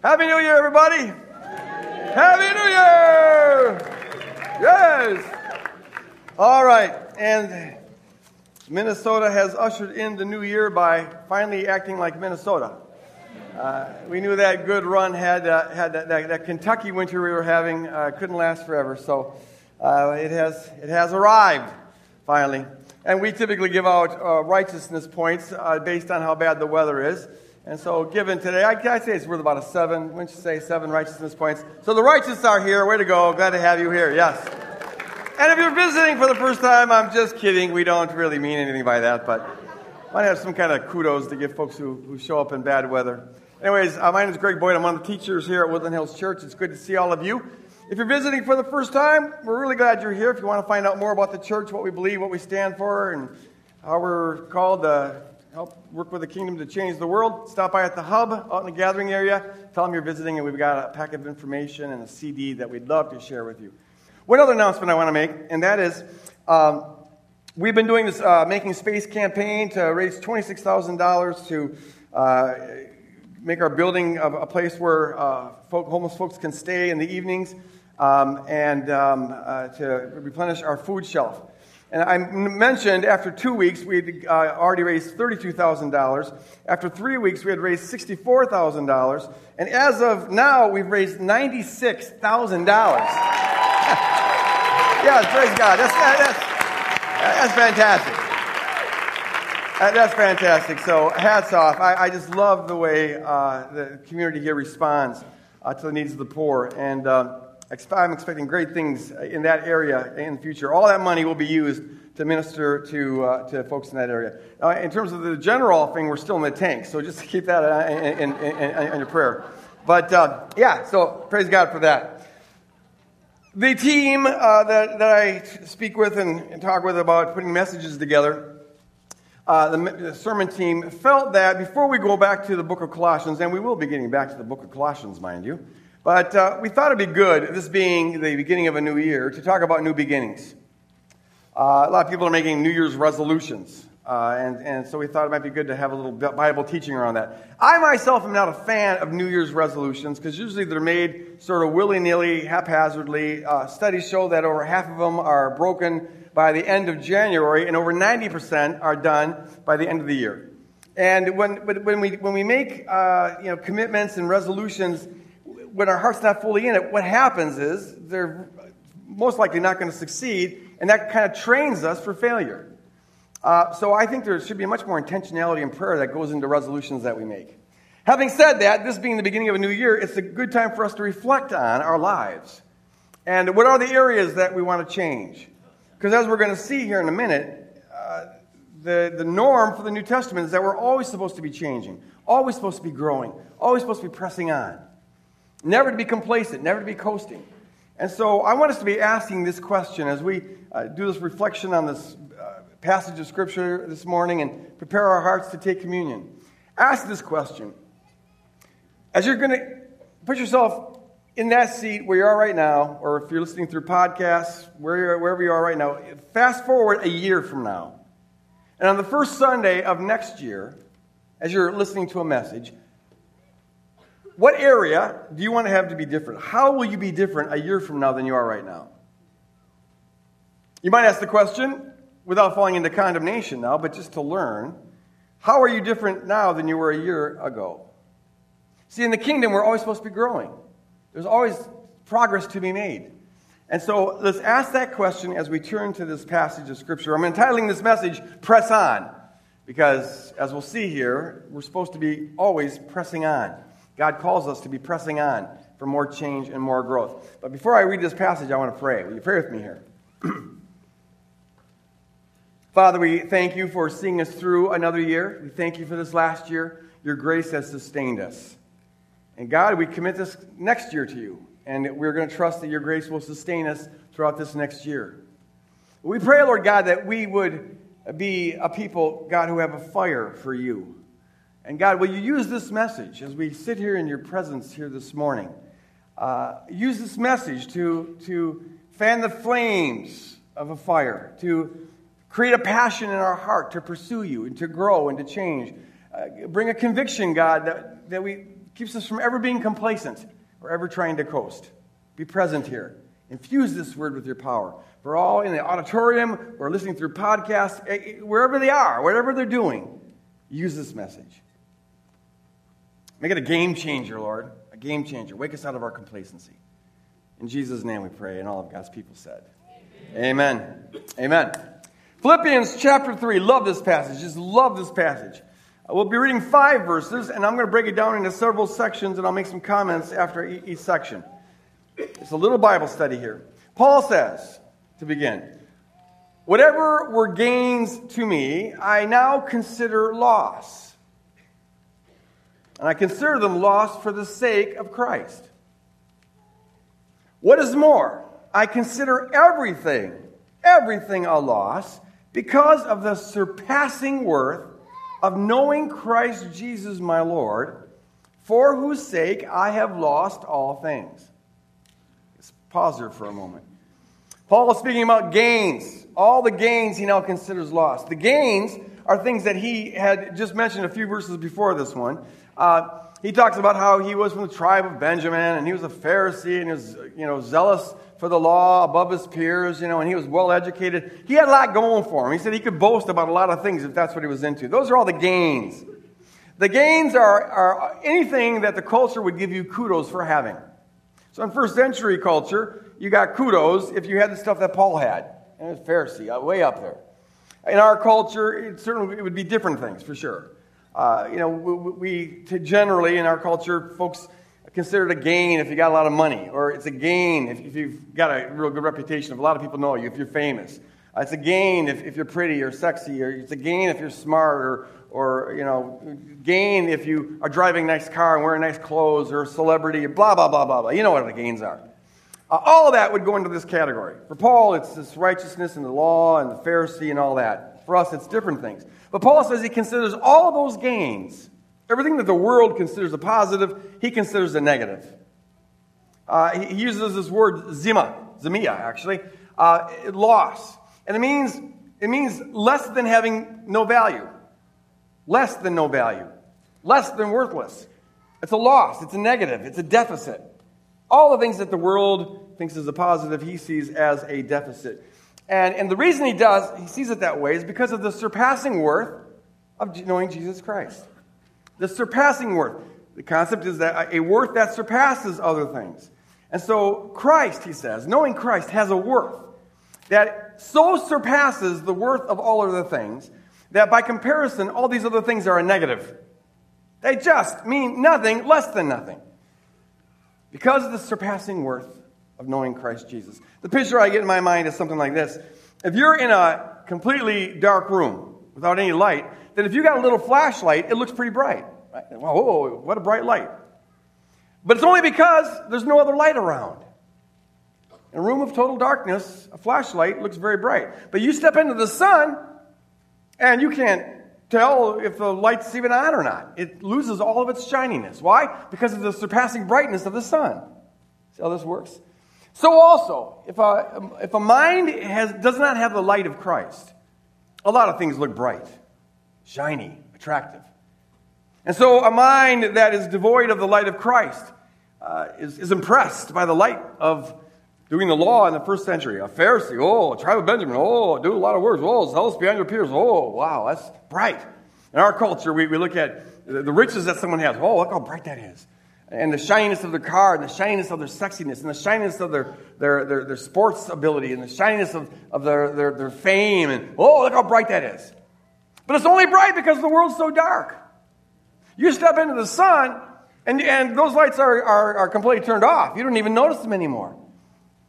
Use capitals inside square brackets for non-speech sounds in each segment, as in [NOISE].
Happy New Year, everybody! Happy New Year! Yes! All right, and Minnesota has ushered in the new year by finally acting like Minnesota. Uh, we knew that good run had, uh, had that, that, that, Kentucky winter we were having uh, couldn't last forever, so uh, it, has, it has arrived finally. And we typically give out uh, righteousness points uh, based on how bad the weather is. And so, given today, I, I say it's worth about a seven. Wouldn't you say seven righteousness points? So the righteous are here. Way to go. Glad to have you here. Yes. And if you're visiting for the first time, I'm just kidding. We don't really mean anything by that, but I might have some kind of kudos to give folks who, who show up in bad weather. Anyways, uh, my name is Greg Boyd. I'm one of the teachers here at Woodland Hills Church. It's good to see all of you. If you're visiting for the first time, we're really glad you're here. If you want to find out more about the church, what we believe, what we stand for, and how we're called to help work with the kingdom to change the world, stop by at the hub out in the gathering area. Tell them you're visiting, and we've got a packet of information and a CD that we'd love to share with you. One other announcement I want to make, and that is um, we've been doing this uh, Making Space campaign to raise $26,000 to uh, make our building a, a place where uh, folk, homeless folks can stay in the evenings um, and um, uh, to replenish our food shelf. And I mentioned after two weeks, we had uh, already raised $32,000. After three weeks, we had raised $64,000. And as of now, we've raised $96,000. [LAUGHS] yeah, praise God. That's, that's, that's fantastic. That's fantastic. So, hats off. I, I just love the way uh, the community here responds uh, to the needs of the poor. And uh, I'm expecting great things in that area in the future. All that money will be used to minister to, uh, to folks in that area. Uh, in terms of the general thing, we're still in the tank, so just [LAUGHS] keep that in, in, in, in your prayer. But uh, yeah, so praise God for that. The team uh, that, that I speak with and, and, talk with about putting messages together, uh, the, the sermon team, felt that before we go back to the book of Colossians, and we will be getting back to the book of Colossians, mind you, but uh, we thought it'd be good, this being the beginning of a new year, to talk about new beginnings. Uh, a lot of people are making New Year's resolutions. Uh, and, and so we thought it might be good to have a little Bible teaching around that. I myself am not a fan of New Year's resolutions because usually they're made sort of willy nilly, haphazardly. Uh, studies show that over half of them are broken by the end of January, and over 90% are done by the end of the year. And when, when, we, when we make uh, you know, commitments and resolutions, when our heart's not fully in it, what happens is they're most likely not going to succeed, and that kind of trains us for failure. Uh, so I think there should be much more intentionality in prayer that goes into resolutions that we make. Having said that, this being the beginning of a new year, it's a good time for us to reflect on our lives. And what are the areas that we want to change? Because as we're going to see here in a minute, uh, the, the norm for the New Testament is that we're always supposed to be changing, always supposed to be growing, always supposed to be pressing on. Never to be complacent, never to be coasting. And so I want us to be asking this question as we uh, do this reflection on this uh, passage of Scripture this morning and prepare our hearts to take communion. Ask this question. As you're going to put yourself in that seat where you are right now, or if you're listening through podcasts, where wherever you are right now, fast forward a year from now. And on the first Sunday of next year, as you're listening to a message, what area do you want to have to be different? How will you be different a year from now than you are right now? You might ask the question without falling into condemnation now, but just to learn how are you different now than you were a year ago? See, in the kingdom, we're always supposed to be growing, there's always progress to be made. And so let's ask that question as we turn to this passage of Scripture. I'm entitling this message, Press On, because as we'll see here, we're supposed to be always pressing on. God calls us to be pressing on for more change and more growth. But before I read this passage, I want to pray. Will you pray with me here? [CLEARS THROAT] Father, we thank you for seeing us through another year. We thank you for this last year. Your grace has sustained us. And God, we commit this next year to you. And we're going to trust that your grace will sustain us throughout this next year. We pray, Lord God, that we would be a people, God, who have a fire for you. And God, will you use this message as we sit here in your presence here this morning? Uh, use this message to, to fan the flames of a fire, to create a passion in our heart to pursue you and to grow and to change. Uh, bring a conviction, God, that, that we keeps us from ever being complacent or ever trying to coast. Be present here. Infuse this word with your power. For all in the auditorium or listening through podcasts, eh, eh, wherever they are, whatever they're doing, use this message. Make it a game changer, Lord. A game changer. Wake us out of our complacency. In Jesus' name we pray, and all of God's people said. Amen. Amen. Amen. Philippians chapter 3. Love this passage. Just love this passage. Uh, we'll be reading five verses, and I'm going to break it down into several sections, and I'll make some comments after each section. It's a little Bible study here. Paul says, to begin, Whatever were gains to me, I now consider loss. And I consider them lost for the sake of Christ. What is more, I consider everything, everything a loss because of the surpassing worth of knowing Christ Jesus my Lord, for whose sake I have lost all things. Let's pause here for a moment. Paul is speaking about gains, all the gains he now considers lost. The gains are things that he had just mentioned a few verses before this one. Uh, he talks about how he was from the tribe of Benjamin and he was a Pharisee and he was, you know, zealous for the law above his peers, you know, and he was well educated. He had a lot going for him. He said he could boast about a lot of things if that's what he was into. Those are all the gains. The gains are, are anything that the culture would give you kudos for having. So in first century culture, you got kudos if you had the stuff that Paul had. And it was Pharisee, uh, way up there. In our culture, it certainly it would be different things for sure. Uh, you know, we, we generally in our culture, folks consider it a gain if you got a lot of money, or it's a gain if, if you've got a real good reputation, if a lot of people know you, if you're famous. Uh, it's a gain if, if you're pretty or sexy, or it's a gain if you're smart, or, or, you know, gain if you are driving a nice car and wearing nice clothes, or a celebrity, blah, blah, blah, blah, blah. You know what the gains are. Uh, all of that would go into this category. For Paul, it's this righteousness and the law and the Pharisee and all that. For us, it's different things. But Paul says he considers all those gains, everything that the world considers a positive, he considers a negative. Uh, he uses this word zima, zemia actually, uh, loss. And it means, it means less than having no value, less than no value, less than worthless. It's a loss, it's a negative, it's a deficit. All the things that the world thinks is a positive, he sees as a deficit. And, and the reason he does, he sees it that way, is because of the surpassing worth of knowing Jesus Christ. The surpassing worth. The concept is that a worth that surpasses other things. And so, Christ, he says, knowing Christ has a worth that so surpasses the worth of all other things that by comparison, all these other things are a negative. They just mean nothing less than nothing. Because of the surpassing worth of knowing Christ Jesus. The picture I get in my mind is something like this. If you're in a completely dark room without any light, then if you got a little flashlight, it looks pretty bright. Right? Whoa, what a bright light. But it's only because there's no other light around. In a room of total darkness, a flashlight looks very bright. But you step into the sun, and you can't tell if the light's even on or not. It loses all of its shininess. Why? Because of the surpassing brightness of the sun. See how this works? So also, if a, if a mind has, does not have the light of Christ, a lot of things look bright, shiny, attractive. And so a mind that is devoid of the light of Christ uh, is, is impressed by the light of doing the law in the first century. A Pharisee, oh, a tribe of Benjamin, oh, do a lot of works, oh, zealous beyond your peers, oh, wow, that's bright. In our culture, we, we look at the riches that someone has, oh, look how bright that is and the shininess of their car, and the shininess of their sexiness, and the shininess of their, their, their, their sports ability, and the shininess of, of their, their, their fame, and oh, look how bright that is. But it's only bright because the world's so dark. You step into the sun, and, and those lights are, are, are completely turned off. You don't even notice them anymore.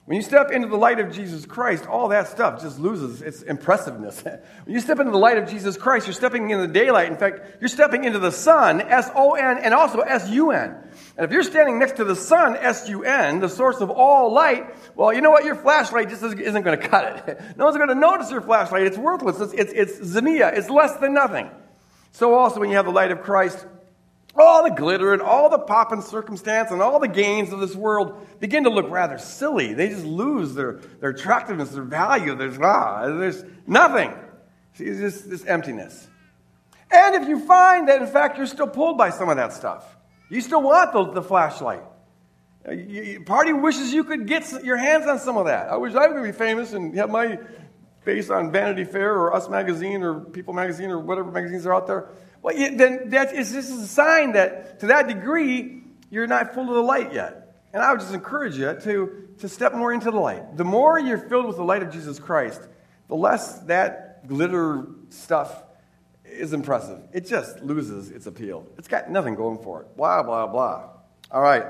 When you step into the light of Jesus Christ, all that stuff just loses its impressiveness. [LAUGHS] when you step into the light of Jesus Christ, you're stepping into the daylight. In fact, you're stepping into the sun, S O N, and also S U N. And if you're standing next to the sun, S U N, the source of all light, well, you know what? Your flashlight just isn't going to cut it. [LAUGHS] no one's going to notice your flashlight. It's worthless. It's, it's, it's zemia. It's less than nothing. So also, when you have the light of Christ, all the glitter and all the pop and circumstance and all the gains of this world begin to look rather silly. They just lose their, their attractiveness, their value. There's, ah, there's nothing. See, it's just this emptiness. And if you find that, in fact, you're still pulled by some of that stuff, You still want the, the flashlight. Uh, you, party wishes you could get your hands on some of that. I wish I could be famous and have my face on Vanity Fair or Us Magazine or People Magazine or whatever magazines are out there. Well, then that is, this is a sign that to that degree, you're not full of the light yet. And I would just encourage you to, to step more into the light. The more you're filled with the light of Jesus Christ, the less that glitter stuff is impressive. It just loses its appeal. It's got nothing going for it. Blah, blah, blah. All right.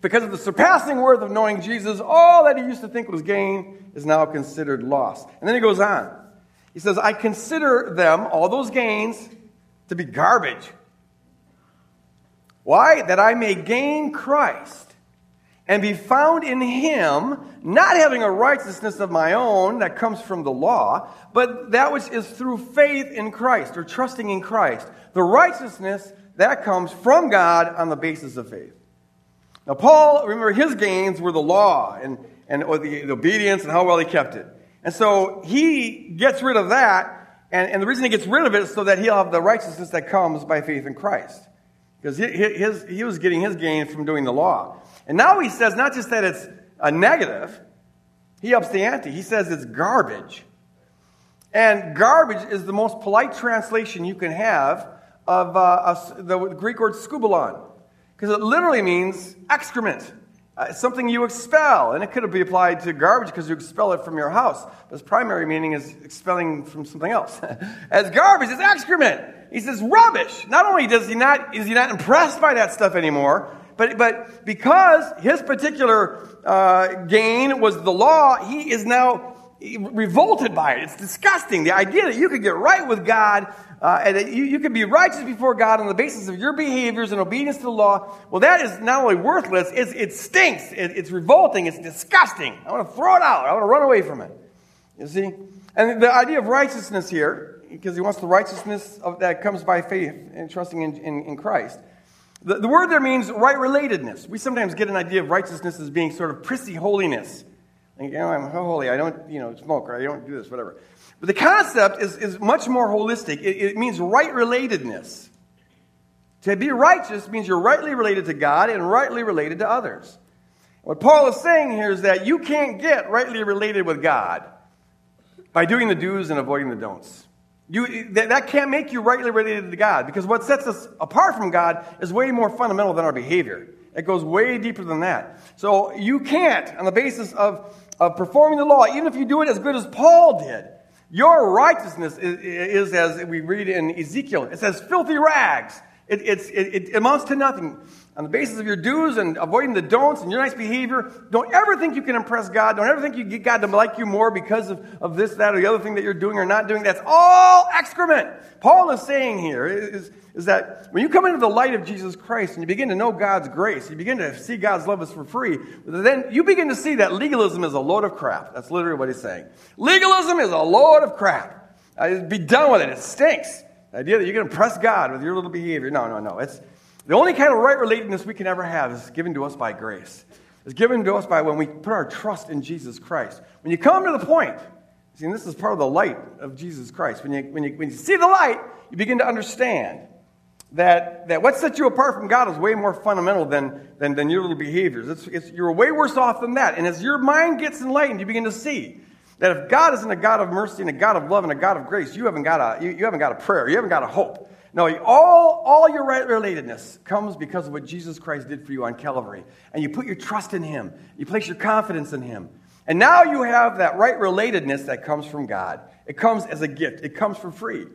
Because of the surpassing worth of knowing Jesus, all that he used to think was gain is now considered loss. And then he goes on. He says, I consider them, all those gains, to be garbage. Why? That I may gain Christ and be found in him, not having a righteousness of my own that comes from the law, but that which is through faith in Christ or trusting in Christ. The righteousness that comes from God on the basis of faith. Now, Paul, remember, his gains were the law and, and or the, the obedience and how well he kept it. And so he gets rid of that, and, and the reason he gets rid of it is so that he'll have the righteousness that comes by faith in Christ. Because he, his, he was getting his gain from doing the law. And now he says not just that it's a negative, he ups the ante. He says it's garbage. And garbage is the most polite translation you can have of uh, a, the Greek word skubalon, because it literally means excrement. Uh, something you expel, and it could be applied to garbage because you expel it from your house. But its primary meaning is expelling from something else. [LAUGHS] As garbage, it's excrement. He says rubbish. Not only does he not is he not impressed by that stuff anymore, but, but because his particular uh, gain was the law, he is now revolted by it. It's disgusting. The idea that you could get right with God uh, and that you, you could be righteous before God on the basis of your behaviors and obedience to the law, well, that is not only worthless, it's, it stinks. It, it's revolting. It's disgusting. I want to throw it out. I want to run away from it. You see? And the idea of righteousness here, because he wants the righteousness of, that comes by faith and trusting in, in, in Christ. The, the word there means right relatedness. We sometimes get an idea of righteousness as being sort of prissy holiness. Like, you know, I'm holy, I don't, you know, smoke, or I don't do this, whatever. But the concept is, is much more holistic. It, it means right relatedness. To be righteous means you're rightly related to God and rightly related to others. What Paul is saying here is that you can't get rightly related with God by doing the do's and avoiding the don'ts. You, that, that can't make you rightly related to God because what sets us apart from God is way more fundamental than our behavior. It goes way deeper than that. So you can't, on the basis of, of performing the law, even if you do it as good as Paul did, your righteousness is, is as we read in Ezekiel, it says filthy rags. It, it, it, amounts to nothing on the basis of your do's and avoiding the don'ts and your nice behavior, don't ever think you can impress God. Don't ever think you get God to like you more because of, of this, that, or the other thing that you're doing or not doing. That's all excrement. Paul is saying here is, is that when you come into the light of Jesus Christ and you begin to know God's grace, you begin to see God's love is for free, then you begin to see that legalism is a load of crap. That's literally what he's saying. Legalism is a load of crap. Uh, be done with it. It stinks. The idea that you're going to impress God with your little behavior. No, no, no. It's, the only kind of right relatedness we can ever have is given to us by grace. It's given to us by when we put our trust in Jesus Christ. When you come to the point, see, this is part of the light of Jesus Christ. When you, when you, when you see the light, you begin to understand that, that what sets you apart from God is way more fundamental than, than, than your little behaviors. It's, it's, you're way worse off than that. And as your mind gets enlightened, you begin to see that if God isn't a God of mercy and a God of love and a God of grace, you haven't got a, you, you haven't got a prayer. You haven't got a hope. No, all, all your right relatedness comes because of what Jesus Christ did for you on Calvary. And you put your trust in Him, you place your confidence in Him. And now you have that right relatedness that comes from God. It comes as a gift, it comes for free.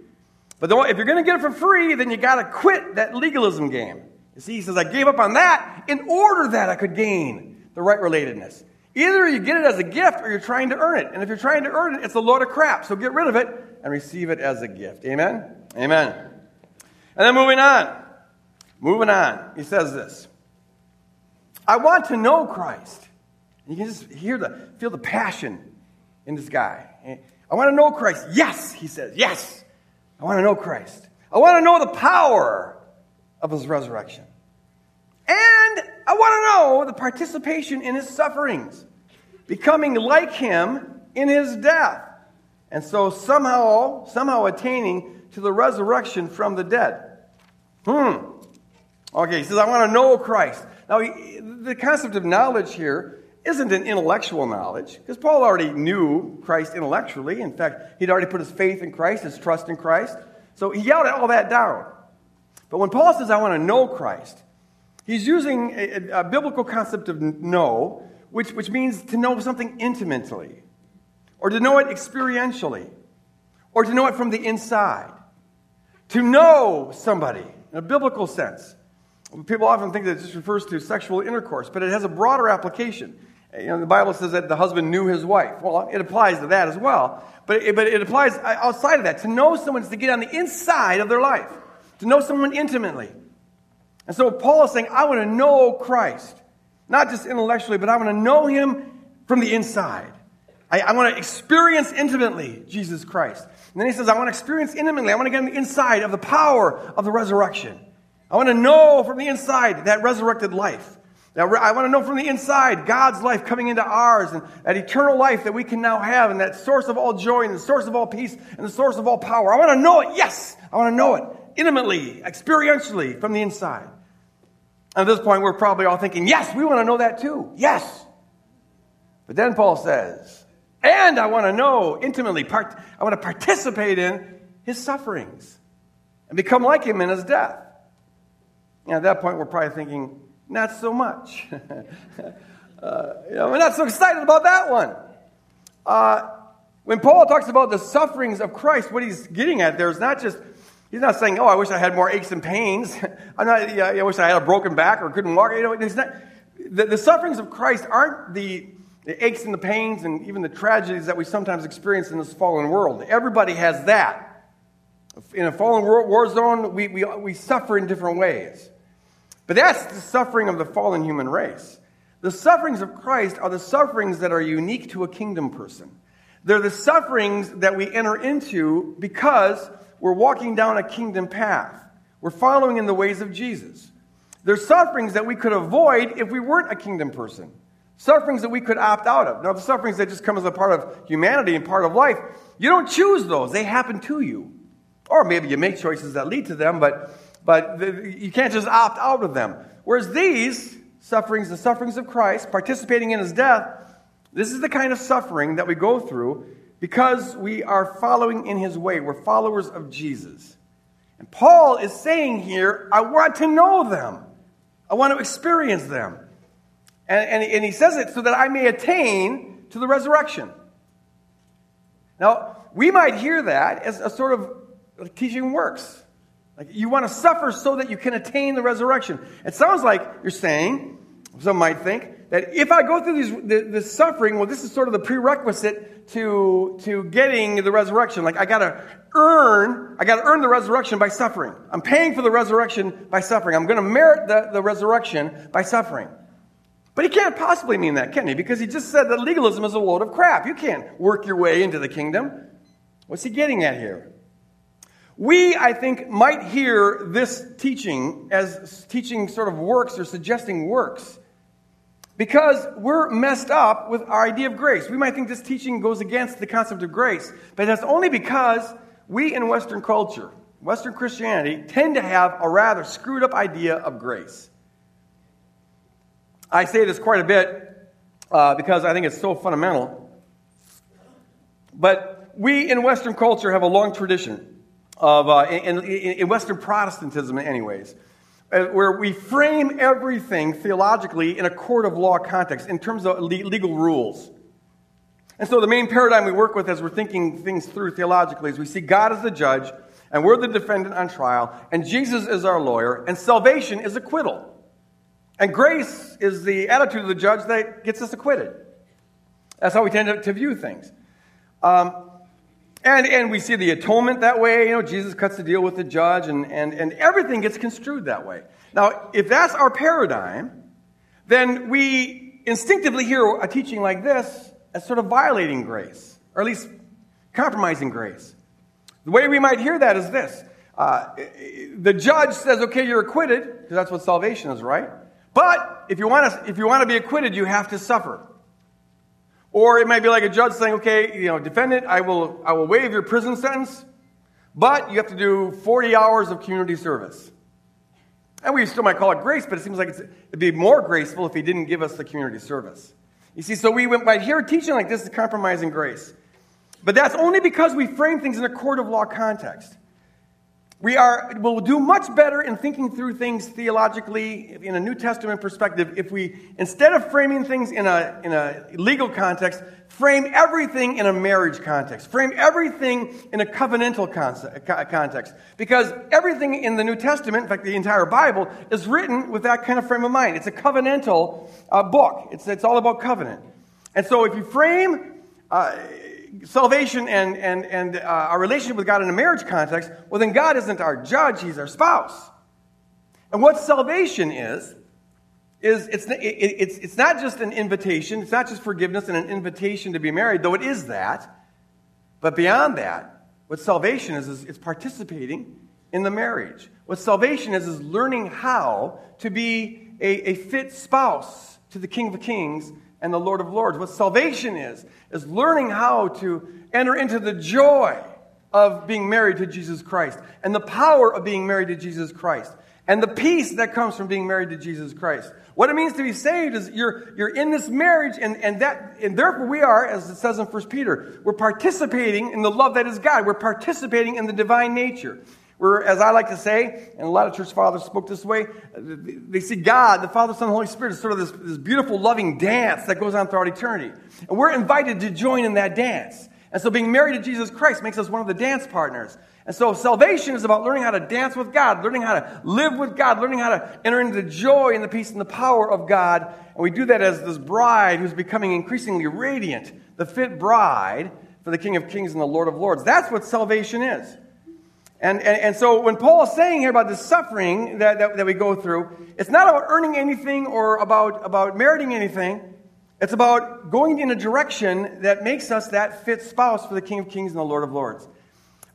But if you're going to get it for free, then you got to quit that legalism game. You see, he says, I gave up on that in order that I could gain the right relatedness. Either you get it as a gift or you're trying to earn it. And if you're trying to earn it, it's a load of crap. So get rid of it and receive it as a gift. Amen? Amen. And then moving on. Moving on. He says this. I want to know Christ. You can just hear the, feel the passion in this guy. I want to know Christ. Yes, he says. Yes. I want to know Christ. I want to know the power of his resurrection. And I want to know the participation in his sufferings, becoming like him in his death. And so somehow, somehow attaining to the resurrection from the dead. Hmm. Okay, he says, I want to know Christ. Now, he, the concept of knowledge here isn't an intellectual knowledge, because Paul already knew Christ intellectually. In fact, he'd already put his faith in Christ, his trust in Christ. So he yelled all that down. But when Paul says, I want to know Christ, he's using a, a biblical concept of know, which, which means to know something intimately, or to know it experientially, or to know it from the inside. To know somebody in a biblical sense. People often think that this refers to sexual intercourse, but it has a broader application. You know, the Bible says that the husband knew his wife. Well, it applies to that as well. But it, but it applies uh, outside of that. To know someone is to get on the inside of their life, to know someone intimately. And so Paul is saying, I want to know Christ. Not just intellectually, but I want to know him from the inside. I, I want to experience intimately Jesus Christ. And then he says, I want to experience intimately. I want to get on the inside of the power of the resurrection. I want to know from the inside that resurrected life. Now, I want to know from the inside God's life coming into ours and that eternal life that we can now have and that source of all joy and the source of all peace and the source of all power. I want to know it. Yes, I want to know it intimately, experientially from the inside. At this point, we're probably all thinking, yes, we want to know that too. Yes. But then Paul says, and I want to know intimately, part, I want to participate in his sufferings and become like him in his death. And at that point, we're probably thinking, not so much. [LAUGHS] uh, you know, we're not so excited about that one. Uh, when Paul talks about the sufferings of Christ, what he's getting at there is not just, he's not saying, oh, I wish I had more aches and pains. [LAUGHS] I'm not, yeah, I wish I had a broken back or couldn't walk. You know, it's not, the, the sufferings of Christ aren't the, the aches and the pains and even the tragedies that we sometimes experience in this fallen world. Everybody has that. In a fallen war zone, we, we, we suffer in different ways. But that's the suffering of the fallen human race. The sufferings of Christ are the sufferings that are unique to a kingdom person. They're the sufferings that we enter into because we're walking down a kingdom path. We're following in the ways of Jesus. They're sufferings that we could avoid if we weren't a kingdom person. Sufferings that we could opt out of. Now, the sufferings that just come as a part of humanity and part of life, you don't choose those. They happen to you. Or maybe you make choices that lead to them, but but you can't just opt out of them. Whereas these sufferings, the sufferings of Christ, participating in his death, this is the kind of suffering that we go through because we are following in his way. We're followers of Jesus. And Paul is saying here, I want to know them, I want to experience them. And, and, and he says it so that I may attain to the resurrection. Now, we might hear that as a sort of teaching works. Like you want to suffer so that you can attain the resurrection. It sounds like you're saying, some might think, that if I go through these, this suffering, well, this is sort of the prerequisite to, to getting the resurrection. Like I gotta earn, I gotta earn the resurrection by suffering. I'm paying for the resurrection by suffering. I'm gonna merit the, the resurrection by suffering. But he can't possibly mean that, can he? Because he just said that legalism is a load of crap. You can't work your way into the kingdom. What's he getting at here? We, I think, might hear this teaching as teaching sort of works or suggesting works because we're messed up with our idea of grace. We might think this teaching goes against the concept of grace, but that's only because we in Western culture, Western Christianity, tend to have a rather screwed up idea of grace. I say this quite a bit uh, because I think it's so fundamental. But we in Western culture have a long tradition of, uh, in, in, in, Western Protestantism, anyways, where we frame everything theologically in a court of law context in terms of legal rules. And so the main paradigm we work with as we're thinking things through theologically is we see God as the judge, and we're the defendant on trial, and Jesus is our lawyer, and salvation is acquittal. And grace is the attitude of the judge that gets us acquitted. That's how we tend to, view things. Um, and, and we see the atonement that way. You know, Jesus cuts the deal with the judge, and, and, and everything gets construed that way. Now, if that's our paradigm, then we instinctively hear a teaching like this as sort of violating grace, or at least compromising grace. The way we might hear that is this uh, the judge says, okay, you're acquitted, because that's what salvation is, right? But if you, want to, if you want to be acquitted, you have to suffer. Or it might be like a judge saying, okay, you know, defendant, I will, I will waive your prison sentence, but you have to do 40 hours of community service. And we still might call it grace, but it seems like it'd be more graceful if he didn't give us the community service. You see, so we went by here teaching like this is compromising grace. But that's only because we frame things in a court of law context. We are, will do much better in thinking through things theologically in a New Testament perspective if we, instead of framing things in a, in a legal context, frame everything in a marriage context. Frame everything in a covenantal context. Because everything in the New Testament, in fact, the entire Bible, is written with that kind of frame of mind. It's a covenantal uh, book. It's, it's all about covenant. And so if you frame uh, salvation and, and, and uh, our relationship with God in a marriage context, well, then God isn't our judge, He's our spouse. And what salvation is, is it's, it, it's, it's not just an invitation, it's not just forgiveness and an invitation to be married, though it is that. But beyond that, what salvation is, is it's participating in the marriage. What salvation is, is learning how to be a, a fit spouse to the King of Kings and the Lord of Lords. What salvation is, is learning how to enter into the joy of being married to Jesus Christ and the power of being married to Jesus Christ and the peace that comes from being married to Jesus Christ. What it means to be saved is you're, you're in this marriage, and, and, that, and therefore we are, as it says in 1 Peter, we're participating in the love that is God. We're participating in the divine nature. As I like to say, and a lot of church fathers spoke this way, they see God, the Father, Son, and Holy Spirit, as sort of this, this beautiful, loving dance that goes on throughout eternity. And we're invited to join in that dance. And so being married to Jesus Christ makes us one of the dance partners. And so salvation is about learning how to dance with God, learning how to live with God, learning how to enter into the joy and the peace and the power of God. And we do that as this bride who's becoming increasingly radiant, the fit bride for the King of Kings and the Lord of Lords. That's what salvation is. And, and, and so when Paul is saying here about the suffering that, that, that we go through, it's not about earning anything or about, about meriting anything. It's about going in a direction that makes us that fit spouse for the King of Kings and the Lord of Lords.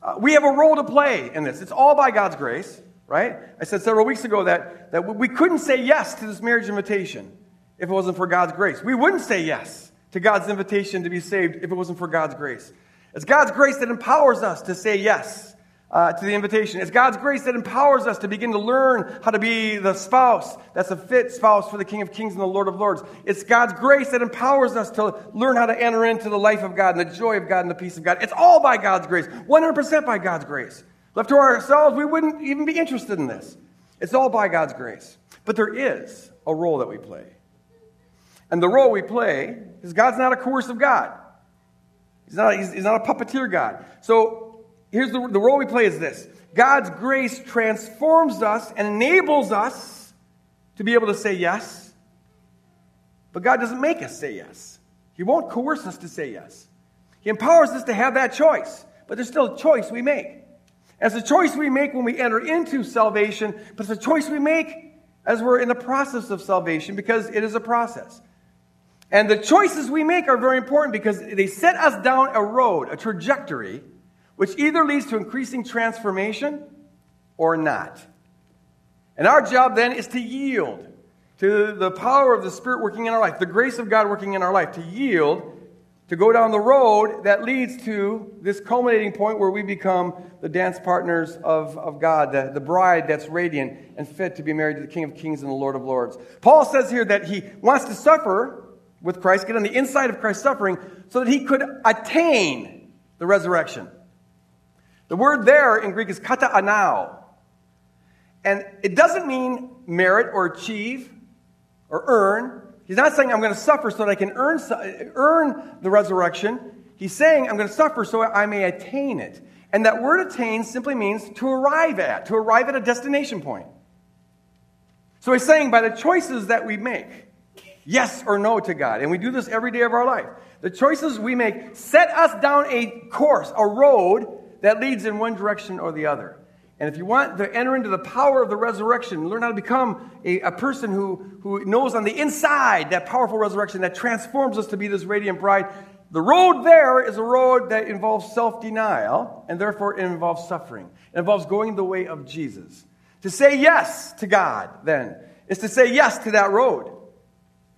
Uh, we have a role to play in this. It's all by God's grace, right? I said several weeks ago that, that we couldn't say yes to this marriage invitation if it wasn't for God's grace. We wouldn't say yes to God's invitation to be saved if it wasn't for God's grace. It's God's grace that empowers us to say yes uh, to the invitation. It's God's grace that empowers us to begin to learn how to be the spouse that's a fit spouse for the King of Kings and the Lord of Lords. It's God's grace that empowers us to learn how to enter into the life of God and the joy of God and the peace of God. It's all by God's grace, 100% by God's grace. Left to ourselves, we wouldn't even be interested in this. It's all by God's grace. But there is a role that we play. And the role we play is God's not a coercive God. He's not, he's, he's not a puppeteer God. So here's the, the role we play is this God's grace transforms us and enables us to be able to say yes. But God doesn't make us say yes. He won't coerce us to say yes. He empowers us to have that choice. But there's still a choice we make. It's a choice we make when we enter into salvation, but it's a choice we make as we're in the process of salvation because it is a process. And the choices we make are very important because they set us down a road, a trajectory which either leads to increasing transformation or not. And our job then is to yield to the power of the Spirit working in our life, the grace of God working in our life, to yield, to go down the road that leads to this culminating point where we become the dance partners of, of God, the, the bride that's radiant and fit to be married to the King of Kings and the Lord of Lords. Paul says here that he wants to suffer with Christ, get on the inside of Christ's suffering, so that he could attain the resurrection. The word there in Greek is kata anao. And it doesn't mean merit or achieve or earn. He's not saying I'm going to suffer so that I can earn, earn the resurrection. He's saying I'm going to suffer so I may attain it. And that word attain simply means to arrive at, to arrive at a destination point. So he's saying by the choices that we make, yes or no to God, and we do this every day of our life, the choices we make set us down a course, a road that leads in one direction or the other. And if you want to enter into the power of the resurrection, learn how to become a, a, person who, who knows on the inside that powerful resurrection that transforms us to be this radiant bride, the road there is a road that involves self denial, and therefore it involves suffering. It involves going the way of Jesus. To say yes to God, then, is to say yes to that road.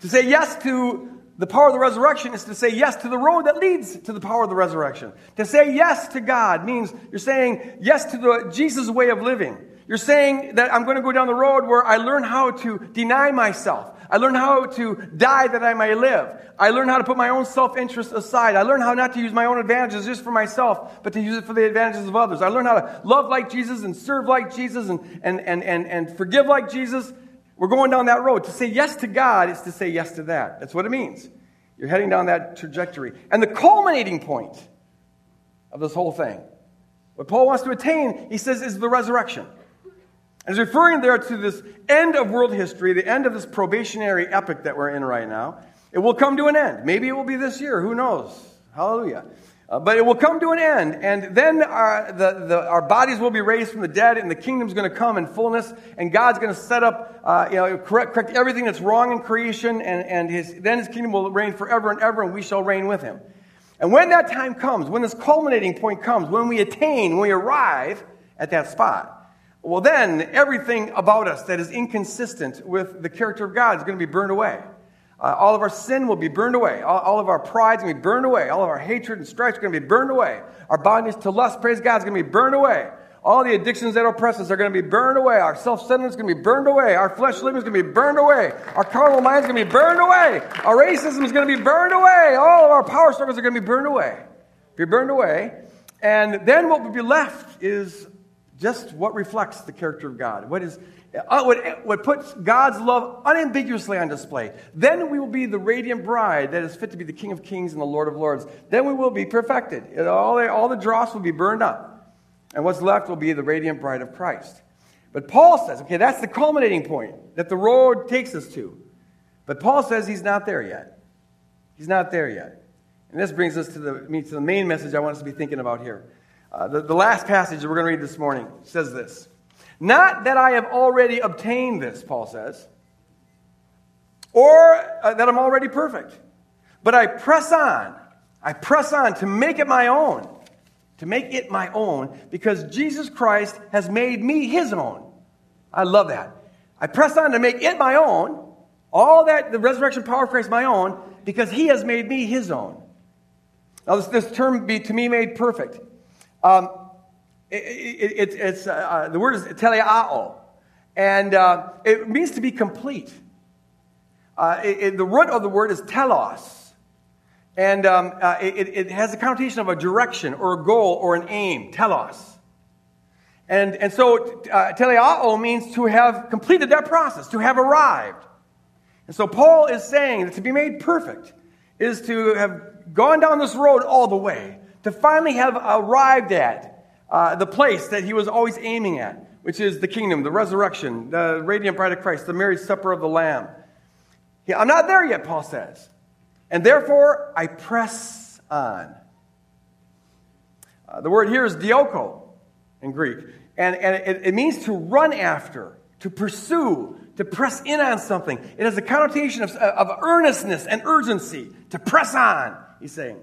To say yes to the power of the resurrection is to say yes to the road that leads to the power of the resurrection. To say yes to God means you're saying yes to the Jesus way of living. You're saying that I'm going to go down the road where I learn how to deny myself. I learn how to die that I may live. I learn how to put my own self interest aside. I learn how not to use my own advantages just for myself, but to use it for the advantages of others. I learn how to love like Jesus and serve like Jesus and, and, and, and, and forgive like Jesus. We're going down that road. To say yes to God is to say yes to that. That's what it means. You're heading down that trajectory. And the culminating point of this whole thing, what Paul wants to attain, he says, is the resurrection. And he's referring there to this end of world history, the end of this probationary epic that we're in right now. It will come to an end. Maybe it will be this year. Who knows? Hallelujah. Uh, but it will come to an end, and then our, the, the, our bodies will be raised from the dead, and the kingdom's going to come in fullness, and God's going to set up, uh, you know, correct, correct everything that's wrong in creation, and, and his, then his kingdom will reign forever and ever, and we shall reign with him. And when that time comes, when this culminating point comes, when we attain, when we arrive at that spot, well, then everything about us that is inconsistent with the character of God is going to be burned away. Uh, all of our sin will be burned away. All, all of our pride is going to be burned away. All of our hatred and strife is going to be burned away. Our bondage to lust, praise God, is going to be burned away. All the addictions that oppress us are going to be burned away. Our self centeredness is going to be burned away. Our flesh living is going to be burned away. Our carnal mind is going to be burned away. Our racism is going to be burned away. All of our power struggles are going to be burned away. Be burned away. And then what will be left is just what reflects the character of God. What is uh, what, what puts God's love unambiguously on display. Then we will be the radiant bride that is fit to be the King of Kings and the Lord of Lords. Then we will be perfected. All the, all the dross will be burned up. And what's left will be the radiant bride of Christ. But Paul says, okay, that's the culminating point that the road takes us to. But Paul says he's not there yet. He's not there yet. And this brings us to the, to the main message I want us to be thinking about here. Uh, the, the last passage that we're going to read this morning says this Not that I have already obtained this, Paul says, or uh, that I'm already perfect, but I press on. I press on to make it my own, to make it my own, because Jesus Christ has made me his own. I love that. I press on to make it my own, all that, the resurrection power of Christ my own, because he has made me his own. Now, this, this term be to me made perfect. Um, it, it, it, it's, uh, uh, the word is teleao, and uh, it means to be complete. Uh, the root of the word is telos, and um, uh, it, has a connotation of a direction or a goal or an aim, telos. And, and so uh, teleao means to have completed that process, to have arrived. And so Paul is saying that to be made perfect is to have gone down this road all the way, to finally have arrived at uh, the place that he was always aiming at, which is the kingdom, the resurrection, the radiant bride of Christ, the marriage supper of the Lamb. I'm not there yet, Paul says. And therefore, I press on. Uh, the word here is dioko in Greek, and, and it, it means to run after, to pursue, to press in on something. It has a connotation of, of earnestness and urgency, to press on, he's saying.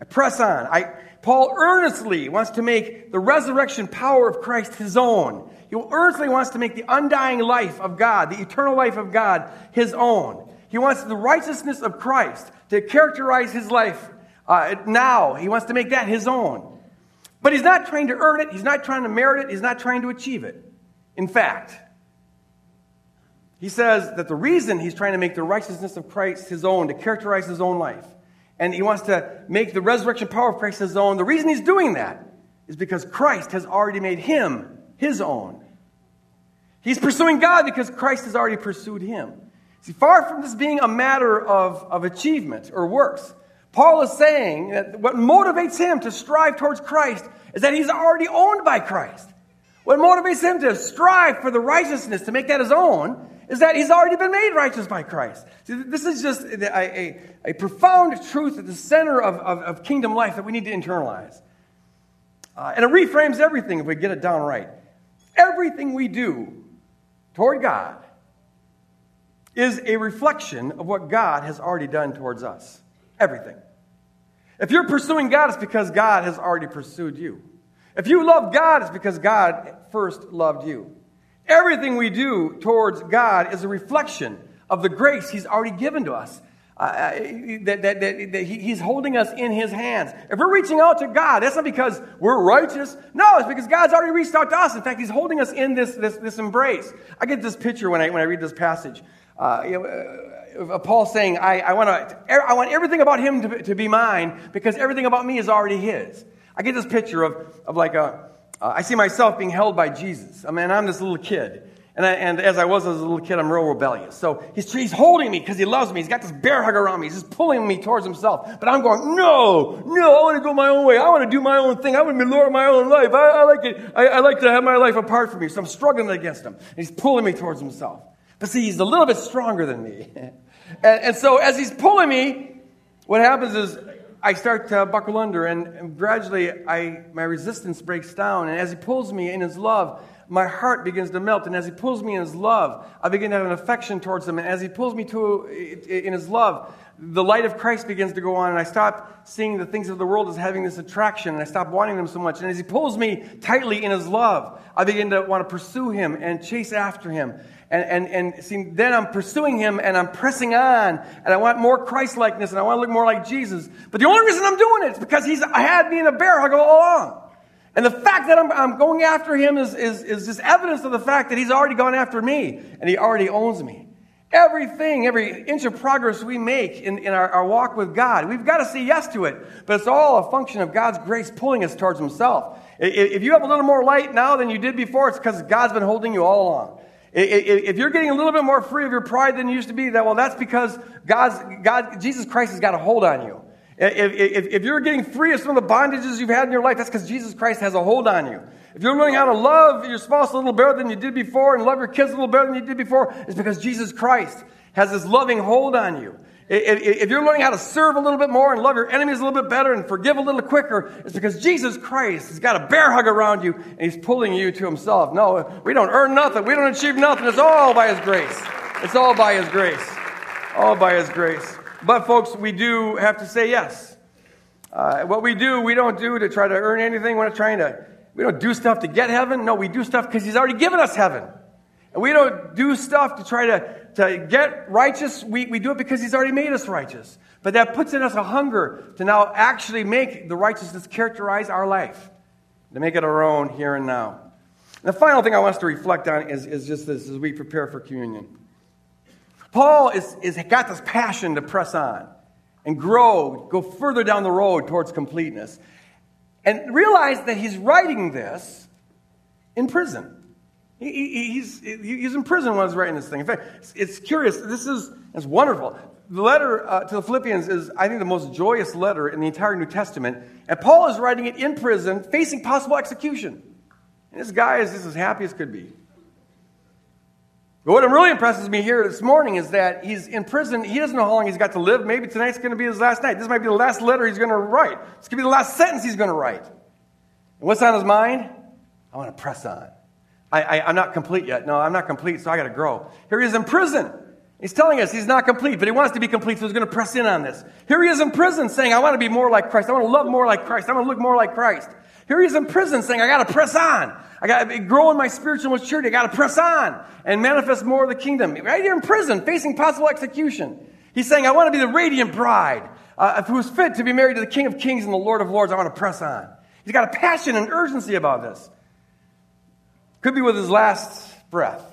I press on. I, Paul earnestly wants to make the resurrection power of Christ his own. He earnestly wants to make the undying life of God, the eternal life of God, his own. He wants the righteousness of Christ to characterize his life uh, now. He wants to make that his own. But he's not trying to earn it, he's not trying to merit it, he's not trying to achieve it. In fact, he says that the reason he's trying to make the righteousness of Christ his own, to characterize his own life, and he wants to make the resurrection power of Christ his own. The reason he's doing that is because Christ has already made him his own. He's pursuing God because Christ has already pursued him. See, far from this being a matter of, of achievement or works, Paul is saying that what motivates him to strive towards Christ is that he's already owned by Christ. What motivates him to strive for the righteousness, to make that his own, is that he's already been made righteous by Christ. See, this is just a, a, a profound truth at the center of, of, of, kingdom life that we need to internalize. Uh, and it reframes everything if we get it down right. Everything we do toward God is a reflection of what God has already done towards us. Everything. If you're pursuing God, it's because God has already pursued you. If you love God, it's because God first loved you. Everything we do towards God is a reflection of the grace He's already given to us. uh, that, that, that, that he, he's holding us in his hands. If we're reaching out to God, that's not because we're righteous. No, it's because God's already reached out to us. In fact, he's holding us in this, this, this embrace. I get this picture when I, when I read this passage. Uh, you know, uh, Paul saying, I, I, wanna, I want everything about him to, to be mine because everything about me is already his. I get this picture of, of like a, uh, I see myself being held by Jesus. I mean, I'm this little kid. And, I, and as I was as a little kid, I'm real rebellious. So he's, he's holding me because he loves me. He's got this bear hug around me. He's just pulling me towards himself. But I'm going, no, no, I want to go my own way. I want to do my own thing. I want to be Lord of my own life. I, I like it. I, I, like to have my life apart from you. So I'm struggling against him. And he's pulling me towards himself. But see, he's a little bit stronger than me. [LAUGHS] and, and so as he's pulling me, what happens is I start to buckle under, and, gradually I, my resistance breaks down. And as he pulls me in his love, my heart begins to melt. And as he pulls me in his love, I begin to have an affection towards him. And as he pulls me to in his love, the light of Christ begins to go on, and I stop seeing the things of the world as having this attraction, and I stop wanting them so much. And as he pulls me tightly in his love, I begin to want to pursue him and chase after him. And, and, and see, then I'm pursuing him and I'm pressing on and I want more Christ likeness and I want to look more like Jesus. But the only reason I'm doing it is because he's had me in a bear hug all along. And the fact that I'm, I'm going after him is, is, is just evidence of the fact that he's already gone after me and he already owns me. Everything, every inch of progress we make in, in our, our walk with God, we've got to say yes to it. But it's all a function of God's grace pulling us towards himself. If you have a little more light now than you did before, it's because God's been holding you all along. If you're getting a little bit more free of your pride than you used to be, that well, that's because God's, God, Jesus Christ has got a hold on you. If, if, if you're getting free of some of the bondages you've had in your life, that's because Jesus Christ has a hold on you. If you're learning how to love your spouse a little better than you did before and love your kids a little better than you did before, it's because Jesus Christ has this loving hold on you. If you're learning how to serve a little bit more and love your enemies a little bit better and forgive a little quicker, it's because Jesus Christ has got a bear hug around you and he's pulling you to himself. No, we don't earn nothing. We don't achieve nothing. It's all by his grace. It's all by his grace. All by his grace. But, folks, we do have to say yes. Uh, what we do, we don't do to try to earn anything. We're not trying to, we don't do stuff to get heaven. No, we do stuff because he's already given us heaven. And we don't do stuff to try to, to get righteous. We, we do it because He's already made us righteous. But that puts in us a hunger to now actually make the righteousness characterize our life, to make it our own here and now. And the final thing I want us to reflect on is, is just this as we prepare for communion. Paul is, is got this passion to press on and grow, go further down the road towards completeness. And realize that he's writing this in prison. He, he's, he's in prison when he's writing this thing. In fact, it's curious. This is it's wonderful. The letter uh, to the Philippians is, I think, the most joyous letter in the entire New Testament. And Paul is writing it in prison, facing possible execution. And this guy is just as happy as could be. But what really impresses me here this morning is that he's in prison. He doesn't know how long he's got to live. Maybe tonight's going to be his last night. This might be the last letter he's going to write. This could be the last sentence he's going to write. And what's on his mind? I want to press on. I, am not complete yet. No, I'm not complete, so I got to grow. Here he is in prison. He's telling us he's not complete, but he wants to be complete, so he's going to press in on this. Here he is in prison saying, I want to be more like Christ. I want to love more like Christ. I want to look more like Christ. Here he is in prison saying, I got to press on. I got to grow in my spiritual maturity. I got to press on and manifest more of the kingdom. Right here in prison, facing possible execution. He's saying, I want to be the radiant bride uh, who is fit to be married to the King of Kings and the Lord of Lords. I want to press on. He's got a passion and urgency about this. Could be with his last breath.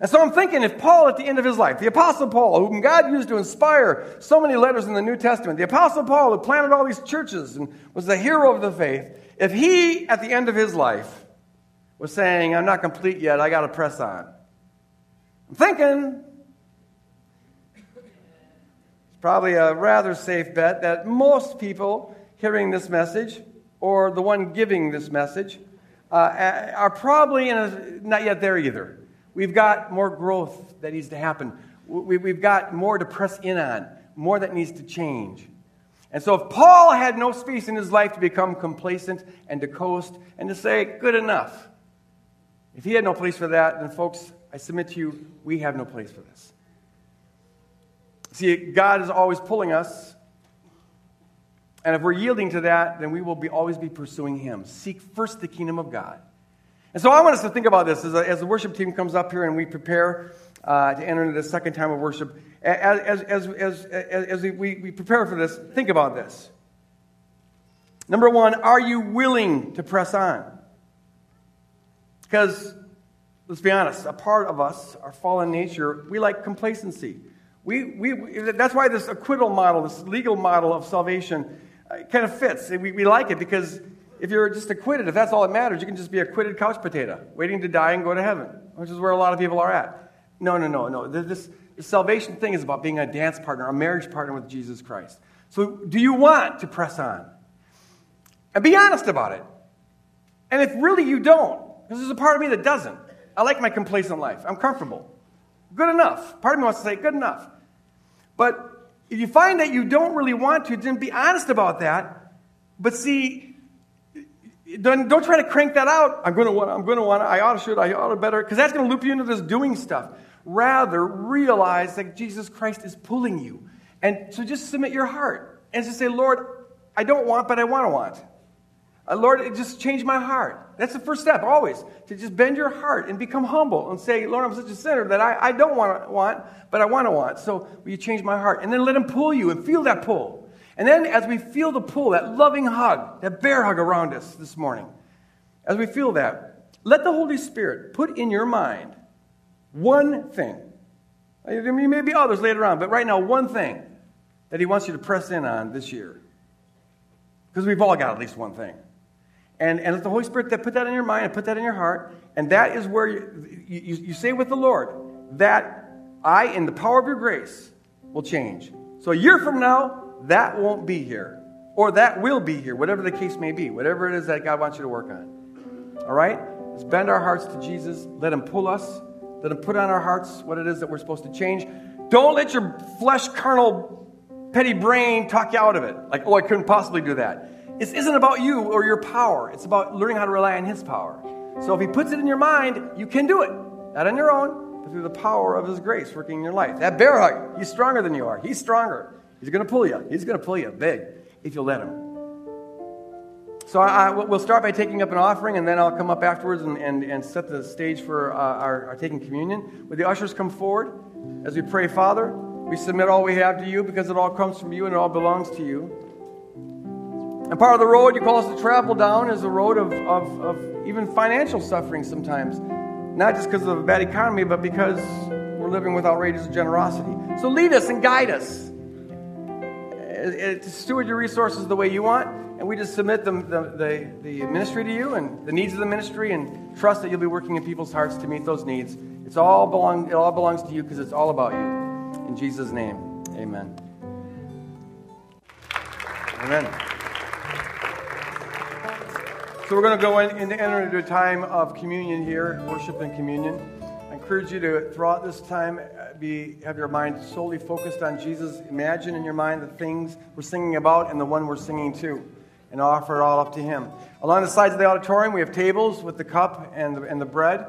And so I'm thinking if Paul, at the end of his life, the Apostle Paul, whom God used to inspire so many letters in the New Testament, the Apostle Paul, who planted all these churches and was the hero of the faith, if he, at the end of his life, was saying, I'm not complete yet, I got to press on. I'm thinking it's probably a rather safe bet that most people hearing this message, or the one giving this message, uh, are probably a, not yet there either. We've got more growth that needs to happen. We, we've got more to press in on, more that needs to change. And so, if Paul had no space in his life to become complacent and to coast and to say, good enough, if he had no place for that, then, folks, I submit to you, we have no place for this. See, God is always pulling us and if we're yielding to that, then we will be, always be pursuing Him. Seek first the kingdom of God. And so I want us to think about this as, a, as the worship team comes up here and we prepare uh, to enter into the second time of worship. As, as, as, as, we, we prepare for this, think about this. Number one, are you willing to press on? Because, let's be honest, a part of us, our fallen nature, we like complacency. We, we, that's why this acquittal model, this legal model of salvation, uh, kind of fits. We, we like it because if you're just acquitted, if that's all that matters, you can just be acquitted couch potato, waiting to die and go to heaven, which is where a lot of people are at. No, no, no, no. This, this salvation thing is about being a dance partner, a marriage partner with Jesus Christ. So, do you want to press on? And be honest about it. And if really you don't, because there's a part of me that doesn't. I like my complacent life. I'm comfortable. Good enough. Part of me wants to say, good enough. But if you find that you don't really want to, then be honest about that. But see, don't, don't try to crank that out. I'm going to want, I'm going to want, I ought to, should, I ought to better, because that's going to loop you into this doing stuff. Rather, realize that Jesus Christ is pulling you. And so just submit your heart and just say, Lord, I don't want, but I want to want. Uh, Lord, it just change my heart. That's the first step, always, to just bend your heart and become humble and say, Lord, I'm such a sinner that I, I don't want to want, but I want to want. So will you change my heart? And then let Him pull you and feel that pull. And then as we feel the pull, that loving hug, that bear hug around us this morning, as we feel that, let the Holy Spirit put in your mind one thing. There may be others later on, but right now, one thing that He wants you to press in on this year. Because we've all got at least one thing. And, and let the Holy Spirit that put that in your mind and put that in your heart. And that is where you, you, you say with the Lord that I, in the power of your grace, will change. So a year from now, that won't be here. Or that will be here, whatever the case may be, whatever it is that God wants you to work on. All right? Let's bend our hearts to Jesus. Let Him pull us. Let Him put on our hearts what it is that we're supposed to change. Don't let your flesh, carnal, petty brain talk you out of it. Like, oh, I couldn't possibly do that. This isn't about you or your power. It's about learning how to rely on His power. So if He puts it in your mind, you can do it. Not on your own, but through the power of His grace working in your life. That bear hug, He's stronger than you are. He's stronger. He's going to pull you. He's going to pull you big if you let him. So I, I, we'll start by taking up an offering, and then I'll come up afterwards and, and, and set the stage for uh, our, our taking communion. Would the ushers come forward as we pray, Father? We submit all we have to you because it all comes from you and it all belongs to you. And part of the road you call us to travel down is a road of, of, of even financial suffering sometimes. Not just because of a bad economy, but because we're living with outrageous generosity. So lead us and guide us uh, uh, to steward your resources the way you want, and we just submit the, the, the, ministry to you and the needs of the ministry and trust that you'll be working in people's hearts to meet those needs. It's all belong, it all belongs to you because it's all about you. In Jesus' name, amen. Amen. So we're going to go in and enter into a time of communion here, worship and communion. I encourage you to, throughout this time, be, have your mind solely focused on Jesus. Imagine in your mind the things we're singing about and the one we're singing to, and offer it all up to Him. Along the sides of the auditorium, we have tables with the cup and the, and the bread.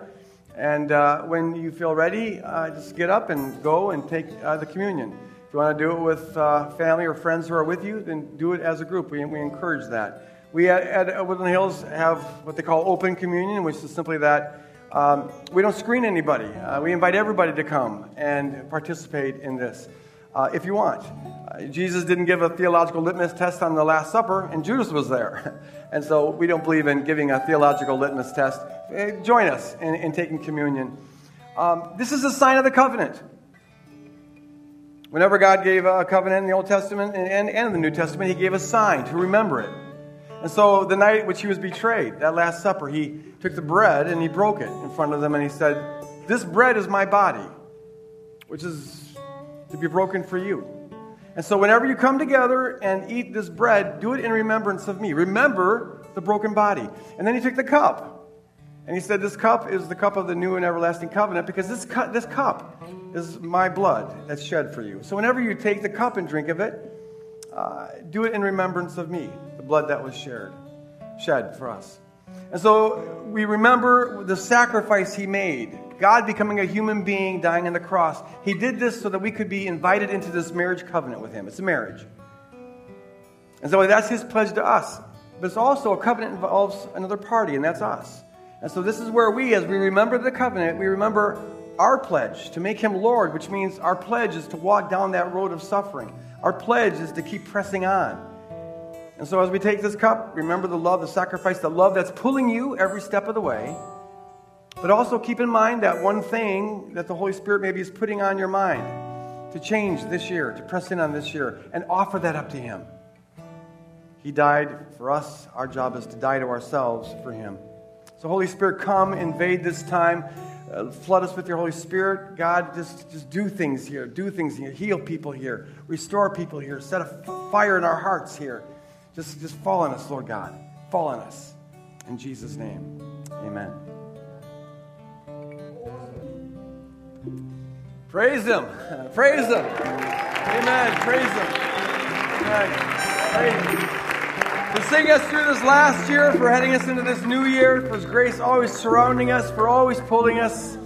And uh, when you feel ready, uh, just get up and go and take uh, the communion. If you want to do it with uh, family or friends who are with you, then do it as a group. We, we encourage that. We at, at Woodland Hills have what they call open communion, which is simply that um, we don't screen anybody. Uh, we invite everybody to come and participate in this uh, if you want. Uh, Jesus didn't give a theological litmus test on the Last Supper, and Judas was there. [LAUGHS] and so we don't believe in giving a theological litmus test. Uh, join us in, in taking communion. Um, this is a sign of the covenant. Whenever God gave a covenant in the Old Testament and, and, and in the New Testament, He gave a sign to remember it. And so the night which He was betrayed, that Last Supper, He took the bread and he broke it in front of them and he said, This bread is my body, which is to be broken for you. And so whenever you come together and eat this bread, do it in remembrance of me. Remember the broken body. And then he took the cup. And he said, This cup is the cup of the new and everlasting covenant because this, cu- this cup is my blood that's shed for you. So whenever you take the cup and drink of it, uh, do it in remembrance of me, the blood that was shared, shed for us. And so we remember the sacrifice he made. God becoming a human being, dying on the cross. He did this so that we could be invited into this marriage covenant with him. It's a marriage. And so that's his pledge to us. But it's also a covenant involves another party, and that's us. And so this is where we, as we remember the covenant, we remember our pledge to make him Lord, which means our pledge is to walk down that road of suffering. Our pledge is to keep pressing on. And so as we take this cup, remember the love, the sacrifice, the love that's pulling you every step of the way. But also keep in mind that one thing that the Holy Spirit maybe is putting on your mind to change this year, to press in on this year, and offer that up to Him. He died for us. Our job is to die to ourselves for Him. So, Holy Spirit, come, invade this time. Uh, flood us with your Holy Spirit. God, just, just do things here. Do things here. Heal people here. Restore people here. Set a fire in our hearts here. Just, just fall on us, Lord God. Fall on us. In Jesus' name, amen. Praise Him. [LAUGHS] Praise Him. Amen. Praise Him. Amen. Praise Him. For seeing us through this last year, for heading us into this new year, for His grace always surrounding us, for always pulling us,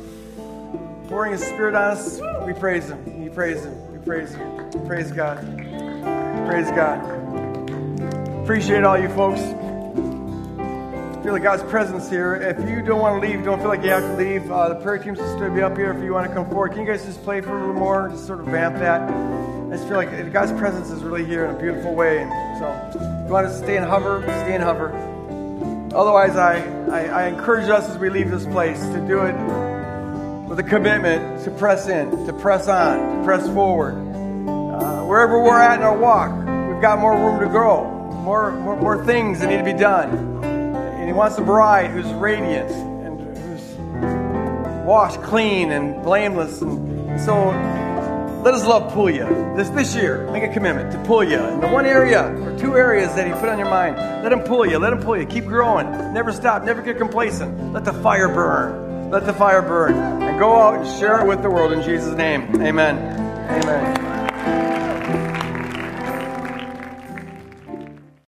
pouring His Spirit on us, we praise Him. We praise Him. We praise Him. Praise God. Praise God. Appreciate all you folks feel like God's presence here. If you don't want to leave, don't feel like you have to leave, uh, the prayer team's just going to be up here if you want to come forward. Can you guys just play for a little more? Just sort of vamp that. I just feel like God's presence is really here in a beautiful way. So, if you want to stay and hover, stay and hover. Otherwise, I, I, I encourage us as we leave this place to do it with a commitment to press in, to press on, to press forward. Uh, wherever we're at in our walk, we've got more room to grow, more, more, more things that need to be done. And he wants a bride who's radiant and who's washed clean and blameless. And so let his love pull you. This this year, make a commitment to pull you in the one area or two areas that he put on your mind. Let him pull you. Let him pull you. Keep growing. Never stop. Never get complacent. Let the fire burn. Let the fire burn. And go out and share it with the world in Jesus' name. Amen. Amen.